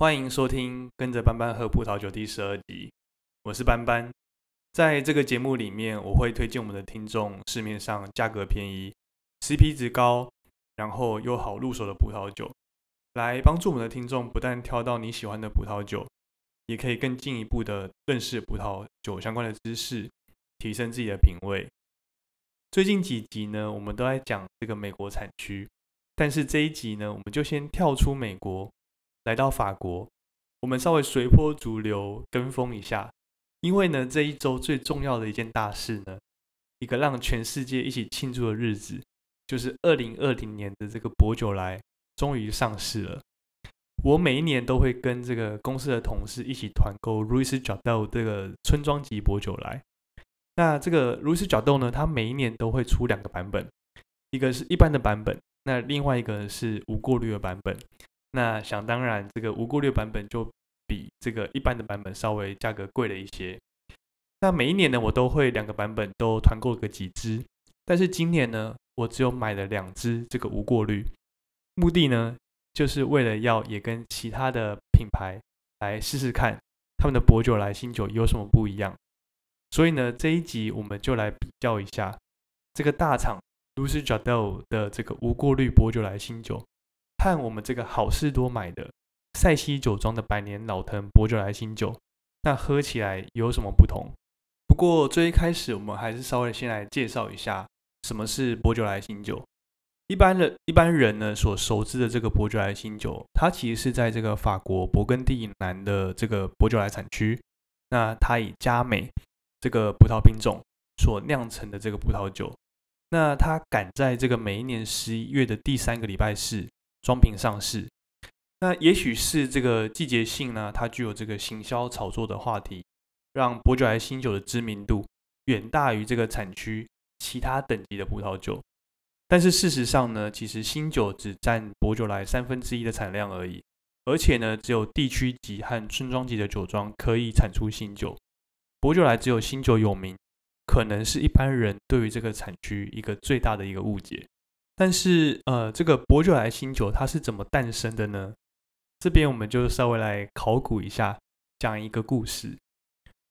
欢迎收听《跟着班班喝葡萄酒》第十二集，我是班班。在这个节目里面，我会推荐我们的听众市面上价格便宜、CP 值高，然后又好入手的葡萄酒，来帮助我们的听众不但挑到你喜欢的葡萄酒，也可以更进一步的认识葡萄酒相关的知识，提升自己的品味。最近几集呢，我们都在讲这个美国产区，但是这一集呢，我们就先跳出美国。来到法国，我们稍微随波逐流跟风一下，因为呢，这一周最重要的一件大事呢，一个让全世界一起庆祝的日子，就是二零二零年的这个博酒来终于上市了。我每一年都会跟这个公司的同事一起团购 r 易斯角豆这个村庄级博酒来。那这个 r 易斯角豆呢，它每一年都会出两个版本，一个是一般的版本，那另外一个是无过滤的版本。那想当然，这个无过滤版本就比这个一般的版本稍微价格贵了一些。那每一年呢，我都会两个版本都团购个几支，但是今年呢，我只有买了两支这个无过滤，目的呢，就是为了要也跟其他的品牌来试试看他们的薄酒来新酒有什么不一样。所以呢，这一集我们就来比较一下这个大厂 Lucy Jardel 的这个无过滤薄酒来新酒。和我们这个好事多买的塞西酒庄的百年老藤薄酒来新酒，那喝起来有什么不同？不过最一开始，我们还是稍微先来介绍一下什么是薄酒来新酒。一般的一般人呢所熟知的这个薄酒来新酒，它其实是在这个法国勃艮第南的这个薄酒来产区，那它以佳美这个葡萄品种所酿成的这个葡萄酒，那它赶在这个每一年十一月的第三个礼拜四。装瓶上市，那也许是这个季节性呢，它具有这个行销炒作的话题，让薄酒来新酒的知名度远大于这个产区其他等级的葡萄酒。但是事实上呢，其实新酒只占薄酒来三分之一的产量而已，而且呢，只有地区级和村庄级的酒庄可以产出新酒。薄酒来只有新酒有名，可能是一般人对于这个产区一个最大的一个误解。但是，呃，这个薄酒来新酒它是怎么诞生的呢？这边我们就稍微来考古一下，讲一个故事。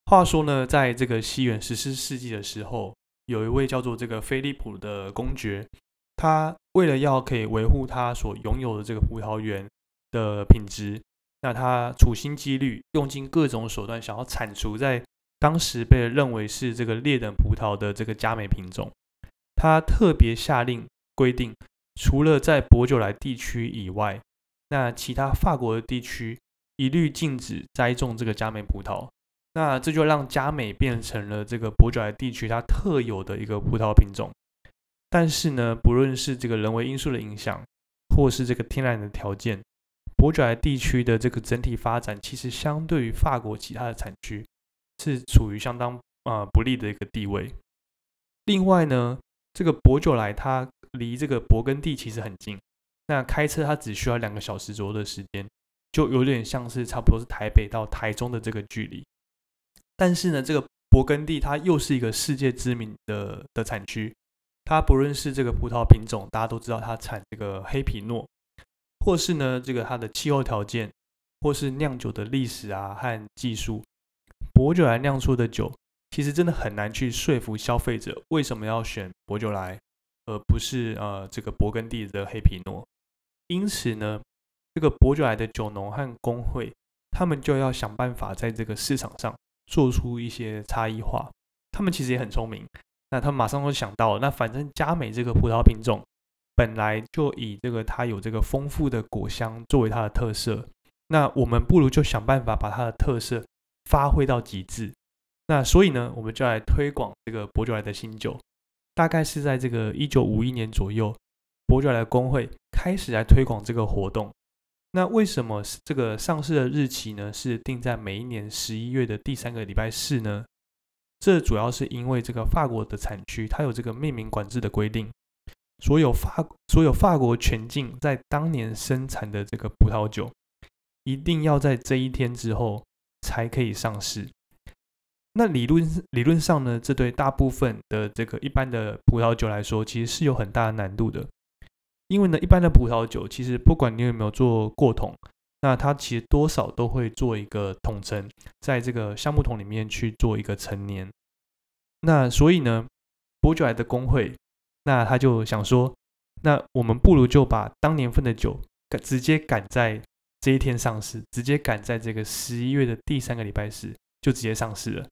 话说呢，在这个西元十四世纪的时候，有一位叫做这个菲利普的公爵，他为了要可以维护他所拥有的这个葡萄园的品质，那他处心积虑，用尽各种手段，想要铲除在当时被认为是这个劣等葡萄的这个佳美品种。他特别下令。规定，除了在博酒来地区以外，那其他法国的地区一律禁止栽种这个佳美葡萄。那这就让佳美变成了这个博酒来地区它特有的一个葡萄品种。但是呢，不论是这个人为因素的影响，或是这个天然的条件，博酒来地区的这个整体发展，其实相对于法国其他的产区，是处于相当啊不利的一个地位。另外呢，这个博酒来它离这个勃艮第其实很近，那开车它只需要两个小时左右的时间，就有点像是差不多是台北到台中的这个距离。但是呢，这个勃艮第它又是一个世界知名的的产区，它不论是这个葡萄品种，大家都知道它产这个黑皮诺，或是呢这个它的气候条件，或是酿酒的历史啊和技术，薄酒来酿出的酒，其实真的很难去说服消费者为什么要选薄酒来。而不是呃这个勃艮第的黑皮诺，因此呢，这个伯爵来的酒农和工会，他们就要想办法在这个市场上做出一些差异化。他们其实也很聪明，那他马上就想到，那反正佳美这个葡萄品种本来就以这个它有这个丰富的果香作为它的特色，那我们不如就想办法把它的特色发挥到极致。那所以呢，我们就来推广这个伯爵来的新酒。大概是在这个一九五一年左右，伯爵莱工会开始来推广这个活动。那为什么这个上市的日期呢是定在每一年十一月的第三个礼拜四呢？这主要是因为这个法国的产区它有这个命名管制的规定，所有法所有法国全境在当年生产的这个葡萄酒，一定要在这一天之后才可以上市。那理论理论上呢，这对大部分的这个一般的葡萄酒来说，其实是有很大的难度的。因为呢，一般的葡萄酒其实不管你有没有做过桶，那它其实多少都会做一个统称，在这个橡木桶里面去做一个陈年。那所以呢，伯爵来的工会，那他就想说，那我们不如就把当年份的酒赶直接赶在这一天上市，直接赶在这个十一月的第三个礼拜四就直接上市了。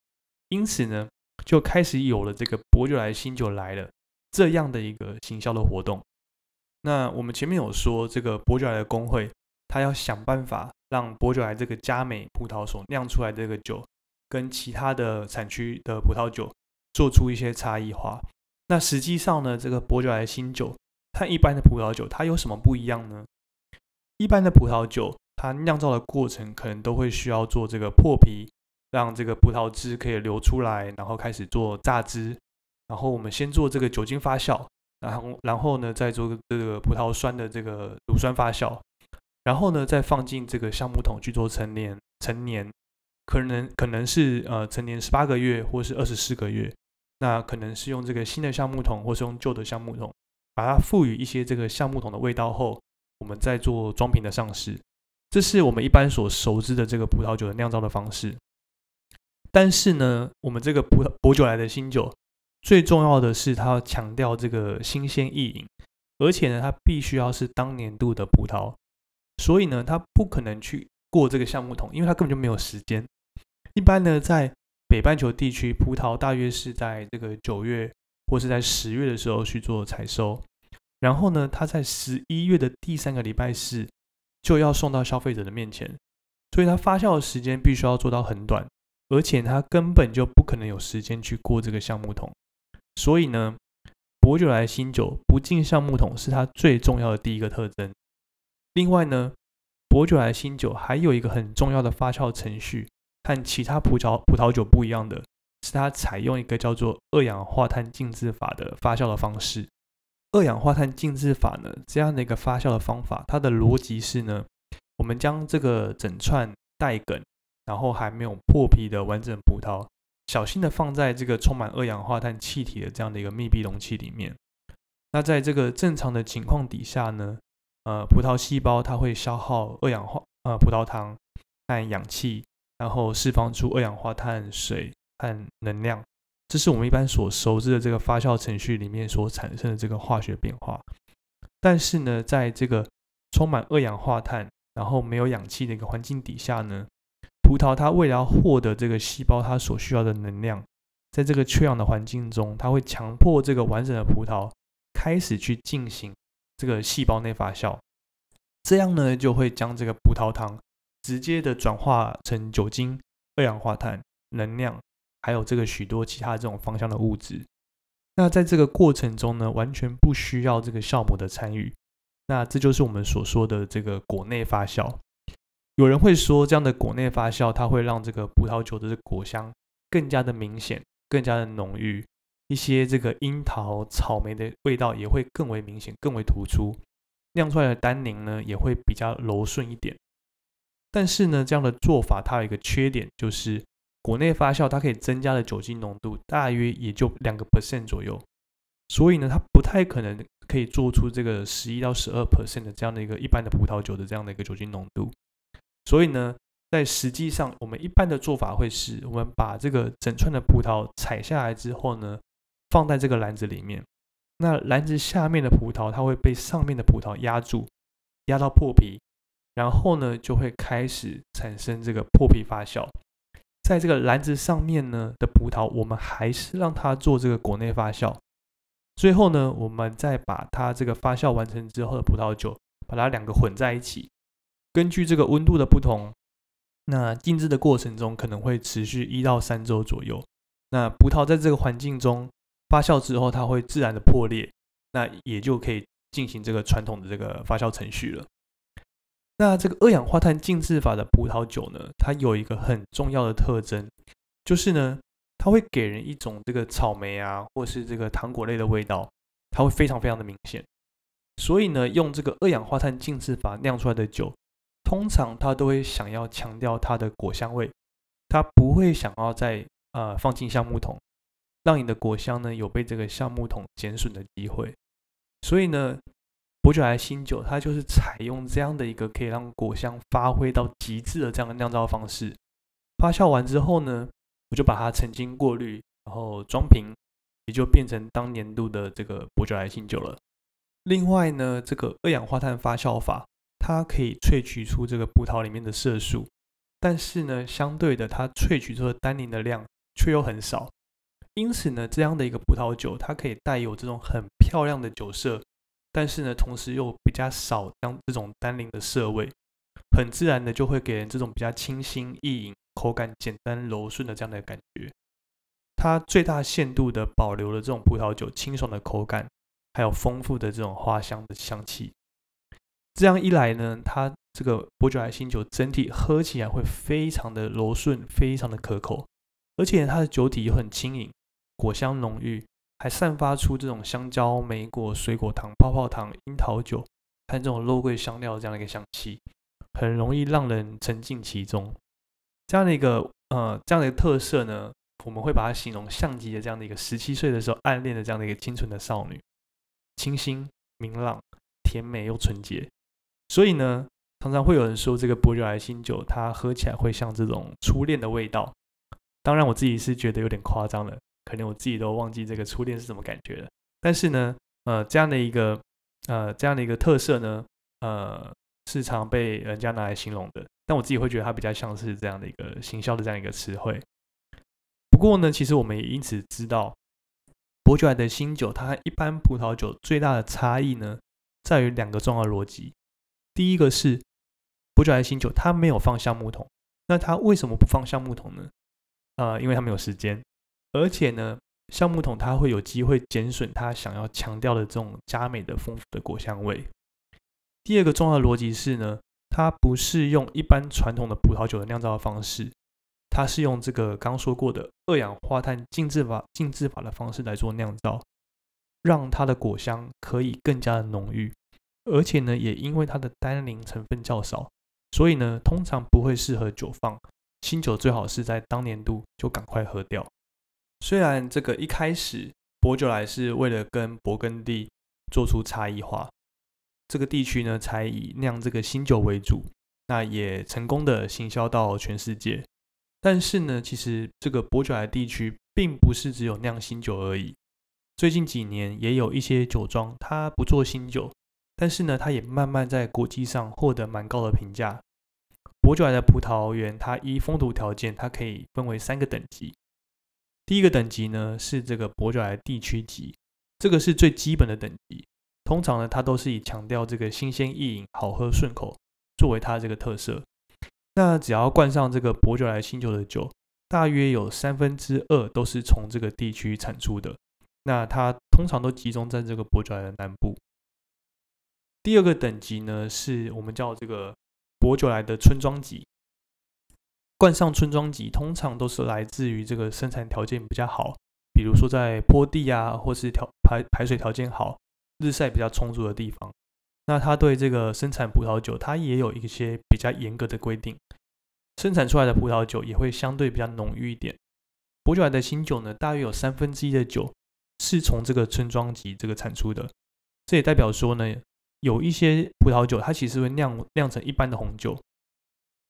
因此呢，就开始有了这个伯爵来新酒来了这样的一个行销的活动。那我们前面有说，这个伯爵来的工会，他要想办法让伯爵来这个佳美葡萄所酿出来这个酒，跟其他的产区的葡萄酒。做出一些差异化。那实际上呢，这个伯爵来新酒和一般的葡萄酒它有什么不一样呢？一般的葡萄酒它酿造的过程可能都会需要做这个破皮，让这个葡萄汁可以流出来，然后开始做榨汁。然后我们先做这个酒精发酵，然后然后呢再做这个葡萄酸的这个乳酸发酵，然后呢再放进这个橡木桶去做陈年。陈年可能可能是呃陈年十八个月或是二十四个月。那可能是用这个新的橡木桶，或是用旧的橡木桶，把它赋予一些这个橡木桶的味道后，我们再做装瓶的上市。这是我们一般所熟知的这个葡萄酒的酿造的方式。但是呢，我们这个葡萄酒来的新酒，最重要的是它要强调这个新鲜易饮，而且呢，它必须要是当年度的葡萄，所以呢，它不可能去过这个橡木桶，因为它根本就没有时间。一般呢，在北半球地区葡萄大约是在这个九月或是在十月的时候去做采收，然后呢，它在十一月的第三个礼拜四就要送到消费者的面前，所以它发酵的时间必须要做到很短，而且它根本就不可能有时间去过这个橡木桶，所以呢，伯爵来新酒不进橡木桶是它最重要的第一个特征。另外呢，伯爵来新酒还有一个很重要的发酵程序。和其他葡萄葡萄酒不一样的是，它采用一个叫做二氧化碳浸渍法的发酵的方式。二氧化碳浸渍法呢，这样的一个发酵的方法，它的逻辑是呢，我们将这个整串带梗，然后还没有破皮的完整葡萄，小心的放在这个充满二氧化碳气体的这样的一个密闭容器里面。那在这个正常的情况底下呢，呃，葡萄细胞它会消耗二氧化呃葡萄糖和氧气。然后释放出二氧化碳、水和能量，这是我们一般所熟知的这个发酵程序里面所产生的这个化学变化。但是呢，在这个充满二氧化碳、然后没有氧气的一个环境底下呢，葡萄它为了要获得这个细胞它所需要的能量，在这个缺氧的环境中，它会强迫这个完整的葡萄开始去进行这个细胞内发酵，这样呢就会将这个葡萄糖。直接的转化成酒精、二氧化碳、能量，还有这个许多其他这种芳香的物质。那在这个过程中呢，完全不需要这个酵母的参与。那这就是我们所说的这个果内发酵。有人会说，这样的果内发酵，它会让这个葡萄酒的果香更加的明显、更加的浓郁，一些这个樱桃、草莓的味道也会更为明显、更为突出，酿出来的单宁呢也会比较柔顺一点。但是呢，这样的做法它有一个缺点，就是国内发酵它可以增加的酒精浓度大约也就两个 percent 左右，所以呢，它不太可能可以做出这个十一到十二 percent 的这样的一个一般的葡萄酒的这样的一个酒精浓度。所以呢，在实际上我们一般的做法会是，我们把这个整串的葡萄采下来之后呢，放在这个篮子里面，那篮子下面的葡萄它会被上面的葡萄压住，压到破皮。然后呢，就会开始产生这个破皮发酵，在这个篮子上面呢的葡萄，我们还是让它做这个果内发酵。最后呢，我们再把它这个发酵完成之后的葡萄酒，把它两个混在一起。根据这个温度的不同，那静置的过程中可能会持续一到三周左右。那葡萄在这个环境中发酵之后，它会自然的破裂，那也就可以进行这个传统的这个发酵程序了。那这个二氧化碳浸渍法的葡萄酒呢，它有一个很重要的特征，就是呢，它会给人一种这个草莓啊，或是这个糖果类的味道，它会非常非常的明显。所以呢，用这个二氧化碳浸渍法酿出来的酒，通常它都会想要强调它的果香味，它不会想要再呃放进橡木桶，让你的果香呢有被这个橡木桶减损的机会。所以呢。伯爵来新酒，它就是采用这样的一个可以让果香发挥到极致的这样的酿造方式。发酵完之后呢，我就把它澄清过滤，然后装瓶，也就变成当年度的这个伯爵来新酒了。另外呢，这个二氧化碳发酵法，它可以萃取出这个葡萄里面的色素，但是呢，相对的，它萃取出的单宁的量却又很少。因此呢，这样的一个葡萄酒，它可以带有这种很漂亮的酒色，但是呢，同时又比较少将这种单宁的涩味，很自然的就会给人这种比较清新易饮。口感简单柔顺的这样的感觉，它最大限度的保留了这种葡萄酒清爽的口感，还有丰富的这种花香的香气。这样一来呢，它这个伯爵莱新酒整体喝起来会非常的柔顺，非常的可口，而且它的酒体又很轻盈，果香浓郁，还散发出这种香蕉、莓果、水果糖、泡泡糖、樱桃酒和这种肉桂香料这样的一个香气，很容易让人沉浸其中。这样的一个呃，这样的一个特色呢，我们会把它形容像极了这样的一个十七岁的时候暗恋的这样的一个清纯的少女，清新、明朗、甜美又纯洁。所以呢，常常会有人说这个伯爵莱新酒，它喝起来会像这种初恋的味道。当然，我自己是觉得有点夸张了，可能我自己都忘记这个初恋是什么感觉了。但是呢，呃，这样的一个呃，这样的一个特色呢，呃，是常被人家拿来形容的。但我自己会觉得它比较像是这样的一个行销的这样一个词汇。不过呢，其实我们也因此知道，伯爵的新酒它和一般葡萄酒最大的差异呢，在于两个重要逻辑。第一个是伯爵的新酒它没有放橡木桶，那它为什么不放橡木桶呢？呃，因为它没有时间，而且呢，橡木桶它会有机会减损它想要强调的这种佳美的丰富的果香味。第二个重要的逻辑是呢。它不是用一般传统的葡萄酒的酿造方式，它是用这个刚说过的二氧化碳浸渍法、浸渍法的方式来做酿造，让它的果香可以更加的浓郁，而且呢，也因为它的单宁成分较少，所以呢，通常不会适合久放。新酒最好是在当年度就赶快喝掉。虽然这个一开始伯酒来是为了跟勃艮第做出差异化。这个地区呢，才以酿这个新酒为主，那也成功的行销到全世界。但是呢，其实这个伯爵莱地区并不是只有酿新酒而已。最近几年也有一些酒庄，它不做新酒，但是呢，它也慢慢在国际上获得蛮高的评价。博爵来的葡萄园，它依风土条件，它可以分为三个等级。第一个等级呢，是这个伯爵来地区级，这个是最基本的等级。通常呢，它都是以强调这个新鲜易饮、好喝顺口作为它这个特色。那只要灌上这个伯爵莱新酒的酒，大约有三分之二都是从这个地区产出的。那它通常都集中在这个伯爵来的南部。第二个等级呢，是我们叫这个伯爵来的村庄级。冠上村庄级，通常都是来自于这个生产条件比较好，比如说在坡地啊，或是条排排水条件好。日晒比较充足的地方，那它对这个生产葡萄酒，它也有一些比较严格的规定，生产出来的葡萄酒也会相对比较浓郁一点。伯爵来的新酒呢，大约有三分之一的酒是从这个村庄级这个产出的，这也代表说呢，有一些葡萄酒它其实会酿酿成一般的红酒。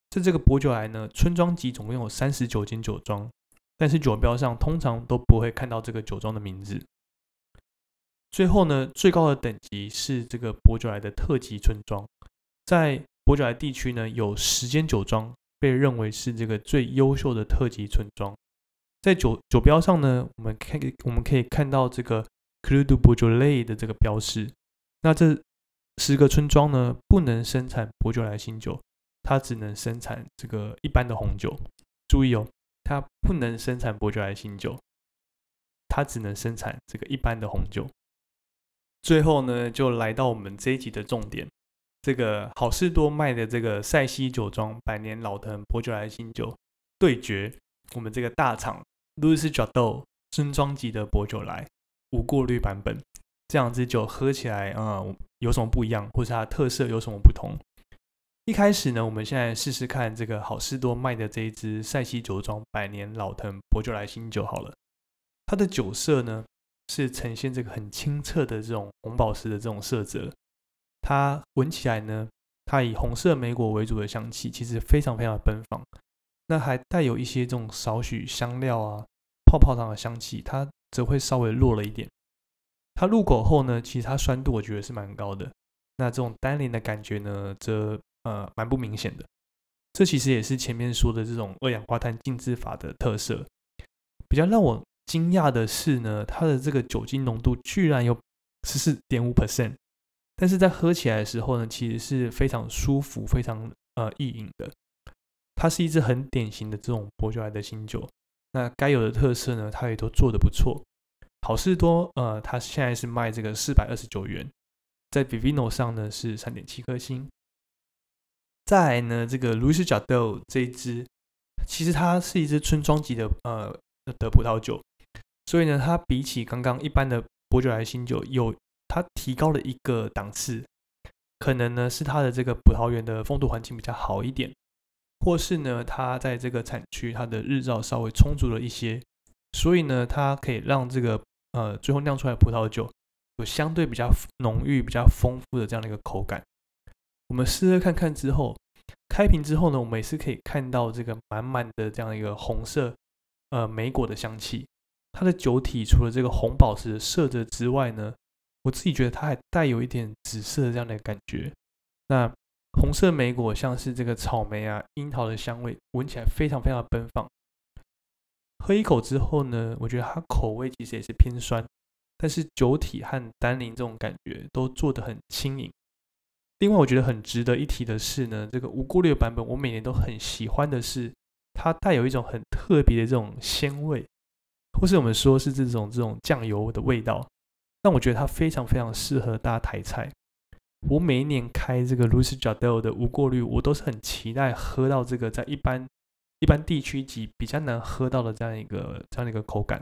在这个伯爵莱呢，村庄级总共有三十九间酒庄，但是酒标上通常都不会看到这个酒庄的名字。最后呢，最高的等级是这个伯爵莱的特级村庄，在伯爵莱地区呢，有十间酒庄被认为是这个最优秀的特级村庄。在酒酒标上呢，我们看我们可以看到这个 Cru du b o u r g e l a y 的这个标识。那这十个村庄呢，不能生产伯爵莱新酒，它只能生产这个一般的红酒。注意哦，它不能生产伯爵莱新酒，它只能生产这个一般的红酒。最后呢，就来到我们这一集的重点，这个好事多卖的这个塞西酒庄百年老藤伯爵莱新酒对决我们这个大厂路易斯角豆村庄级的伯爵莱无过滤版本，这两支酒喝起来啊有什么不一样，或者它的特色有什么不同？一开始呢，我们现在试试看这个好事多卖的这一支塞西酒庄百年老藤伯爵莱新酒好了，它的酒色呢？是呈现这个很清澈的这种红宝石的这种色泽，它闻起来呢，它以红色莓果为主的香气，其实非常非常的奔放。那还带有一些这种少许香料啊、泡泡糖的香气，它则会稍微弱了一点。它入口后呢，其实它酸度我觉得是蛮高的。那这种单宁的感觉呢，则呃蛮不明显的。这其实也是前面说的这种二氧化碳浸渍法的特色。比较让我惊讶的是呢，它的这个酒精浓度居然有十四点五 percent，但是在喝起来的时候呢，其实是非常舒服、非常呃易饮的。它是一支很典型的这种伯爵来的新酒。那该有的特色呢，它也都做得不错。好事多呃，它现在是卖这个四百二十九元，在 Vivino 上呢是三点七颗星。再来呢，这个 Louis Jardel 这一支，其实它是一支村庄级的呃。的葡萄酒，所以呢，它比起刚刚一般的伯爵来新酒，有它提高了一个档次。可能呢是它的这个葡萄园的风土环境比较好一点，或是呢它在这个产区它的日照稍微充足了一些，所以呢它可以让这个呃最后酿出来的葡萄酒有相对比较浓郁、比较丰富的这样的一个口感。我们试喝看看之后，开瓶之后呢，我们也是可以看到这个满满的这样一个红色。呃，莓果的香气，它的酒体除了这个红宝石的色泽之外呢，我自己觉得它还带有一点紫色这样的感觉。那红色莓果像是这个草莓啊、樱桃的香味，闻起来非常非常奔放。喝一口之后呢，我觉得它口味其实也是偏酸，但是酒体和单宁这种感觉都做得很轻盈。另外，我觉得很值得一提的是呢，这个无过滤版本，我每年都很喜欢的是。它带有一种很特别的这种鲜味，或是我们说是这种这种酱油的味道，但我觉得它非常非常适合搭台菜。我每一年开这个 Louis j a d e l 的无过滤，我都是很期待喝到这个在一般一般地区级比较难喝到的这样一个这样的一个口感。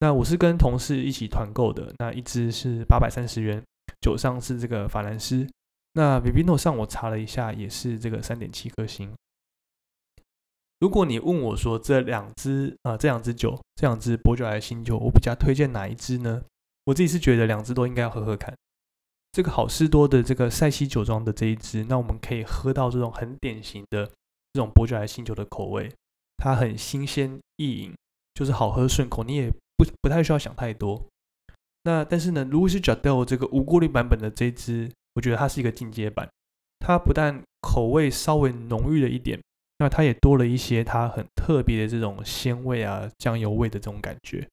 那我是跟同事一起团购的，那一支是八百三十元，酒上是这个法兰斯，那 Vivino 上我查了一下，也是这个三点七颗星。如果你问我说这两支啊，这两支酒，这两支伯爵莱新酒，我比较推荐哪一支呢？我自己是觉得两支都应该要喝喝看。这个好事多的这个塞西酒庄的这一支，那我们可以喝到这种很典型的这种伯爵莱新酒的口味，它很新鲜易饮，就是好喝顺口，你也不不太需要想太多。那但是呢如果是 j a d e l 这个无过滤版本的这支，我觉得它是一个进阶版，它不但口味稍微浓郁了一点。那它也多了一些它很特别的这种鲜味啊，酱油味的这种感觉。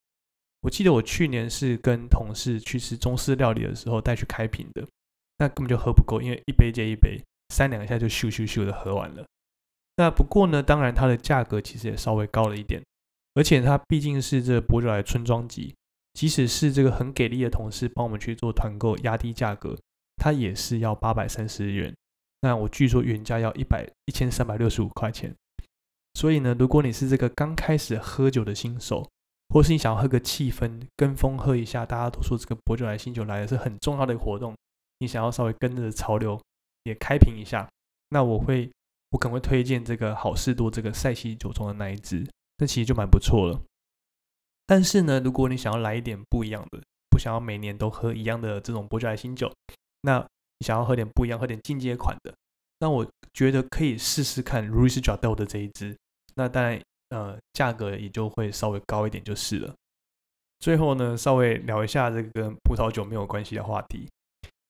我记得我去年是跟同事去吃中式料理的时候带去开瓶的，那根本就喝不够，因为一杯接一杯，三两下就咻咻咻的喝完了。那不过呢，当然它的价格其实也稍微高了一点，而且它毕竟是这伯爵来村庄级，即使是这个很给力的同事帮我们去做团购压低价格，它也是要八百三十元。那我据说原价要一百一千三百六十五块钱，所以呢，如果你是这个刚开始喝酒的新手，或是你想要喝个气氛，跟风喝一下，大家都说这个薄酒来新酒来的是很重要的一个活动，你想要稍微跟着潮流也开瓶一下，那我会我可能会推荐这个好事多这个塞西酒庄的那一支，那其实就蛮不错了。但是呢，如果你想要来一点不一样的，不想要每年都喝一样的这种薄酒来新酒，那你想要喝点不一样，喝点进阶款的，那我觉得可以试试看 Louis Jardel 的这一支。那当然，呃，价格也就会稍微高一点就是了。最后呢，稍微聊一下这个跟葡萄酒没有关系的话题。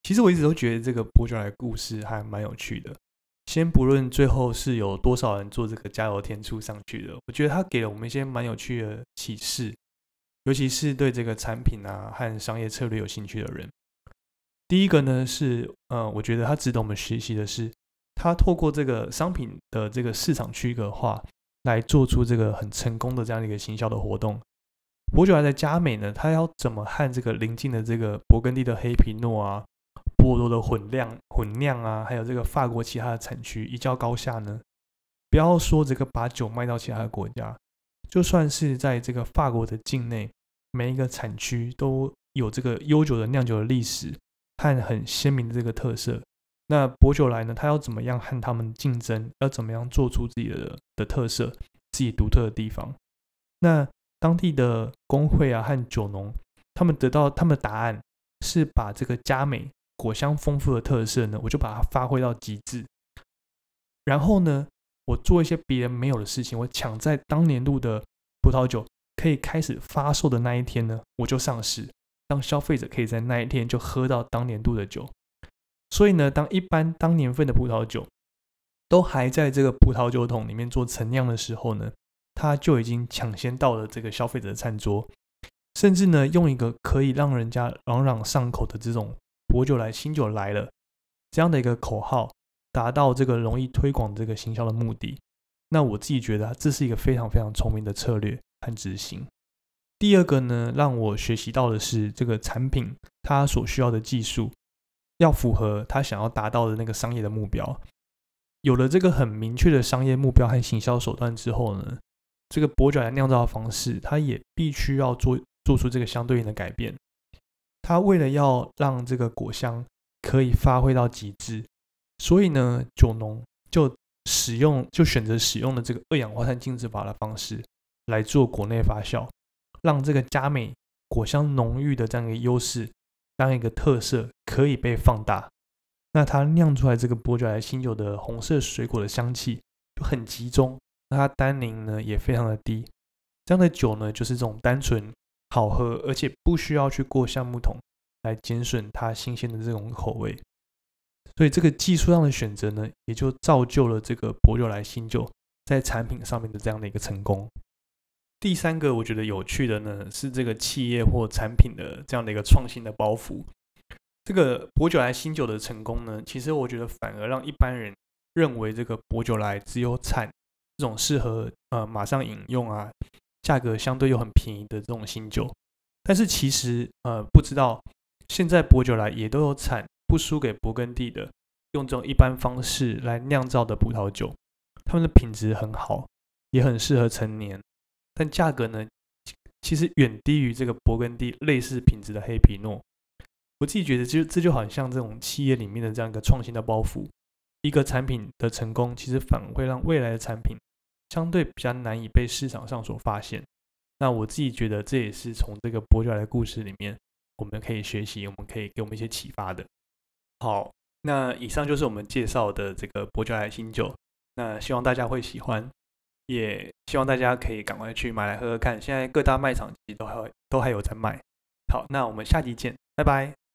其实我一直都觉得这个伯爵莱故事还蛮有趣的。先不论最后是有多少人做这个加油添醋上去的，我觉得它给了我们一些蛮有趣的启示，尤其是对这个产品啊和商业策略有兴趣的人。第一个呢是，呃，我觉得它值得我们学习的是，它透过这个商品的这个市场区隔化，来做出这个很成功的这样的一个行销的活动。伯爵在加美呢，他要怎么和这个邻近的这个勃艮第的黑皮诺啊、波多的混酿混酿啊，还有这个法国其他的产区一较高下呢？不要说这个把酒卖到其他的国家，就算是在这个法国的境内，每一个产区都有这个悠久的酿酒的历史。和很鲜明的这个特色，那博酒来呢？他要怎么样和他们竞争？要怎么样做出自己的的特色、自己独特的地方？那当地的工会啊和酒农，他们得到他们的答案是把这个佳美果香丰富的特色呢，我就把它发挥到极致。然后呢，我做一些别人没有的事情，我抢在当年度的葡萄酒可以开始发售的那一天呢，我就上市，让消费者可以在那一天就喝到当年度的酒。所以呢，当一般当年份的葡萄酒都还在这个葡萄酒桶里面做陈酿的时候呢，它就已经抢先到了这个消费者的餐桌，甚至呢，用一个可以让人家朗朗上口的这种“薄酒来新酒来了”这样的一个口号，达到这个容易推广这个行销的目的。那我自己觉得这是一个非常非常聪明的策略和执行。第二个呢，让我学习到的是这个产品它所需要的技术。要符合他想要达到的那个商业的目标，有了这个很明确的商业目标和行销手段之后呢，这个薄酒来酿造的方式，它也必须要做做出这个相对应的改变。他为了要让这个果香可以发挥到极致，所以呢，酒农就使用就选择使用了这个二氧化碳浸渍法的方式来做果内发酵，让这个佳美果香浓郁的这样一个优势。当一个特色可以被放大，那它酿出来这个波酒来新酒的红色水果的香气就很集中，那它单宁呢也非常的低，这样的酒呢就是这种单纯好喝，而且不需要去过橡木桶来减损它新鲜的这种口味，所以这个技术上的选择呢，也就造就了这个博酒来新酒在产品上面的这样的一个成功。第三个我觉得有趣的呢，是这个企业或产品的这样的一个创新的包袱。这个博酒来新酒的成功呢，其实我觉得反而让一般人认为这个博酒来只有产这种适合呃马上饮用啊，价格相对又很便宜的这种新酒。但是其实呃不知道，现在薄酒来也都有产不输给勃艮第的，用这种一般方式来酿造的葡萄酒，他们的品质很好，也很适合成年。但价格呢，其实远低于这个勃艮第类似品质的黑皮诺。我自己觉得，就这就好像这种企业里面的这样一个创新的包袱，一个产品的成功，其实反而会让未来的产品相对比较难以被市场上所发现。那我自己觉得，这也是从这个伯爵来的故事里面，我们可以学习，我们可以给我们一些启发的。好，那以上就是我们介绍的这个伯爵来新酒，那希望大家会喜欢。也希望大家可以赶快去买来喝喝看，现在各大卖场其实都还都还有在卖。好，那我们下集见，拜拜。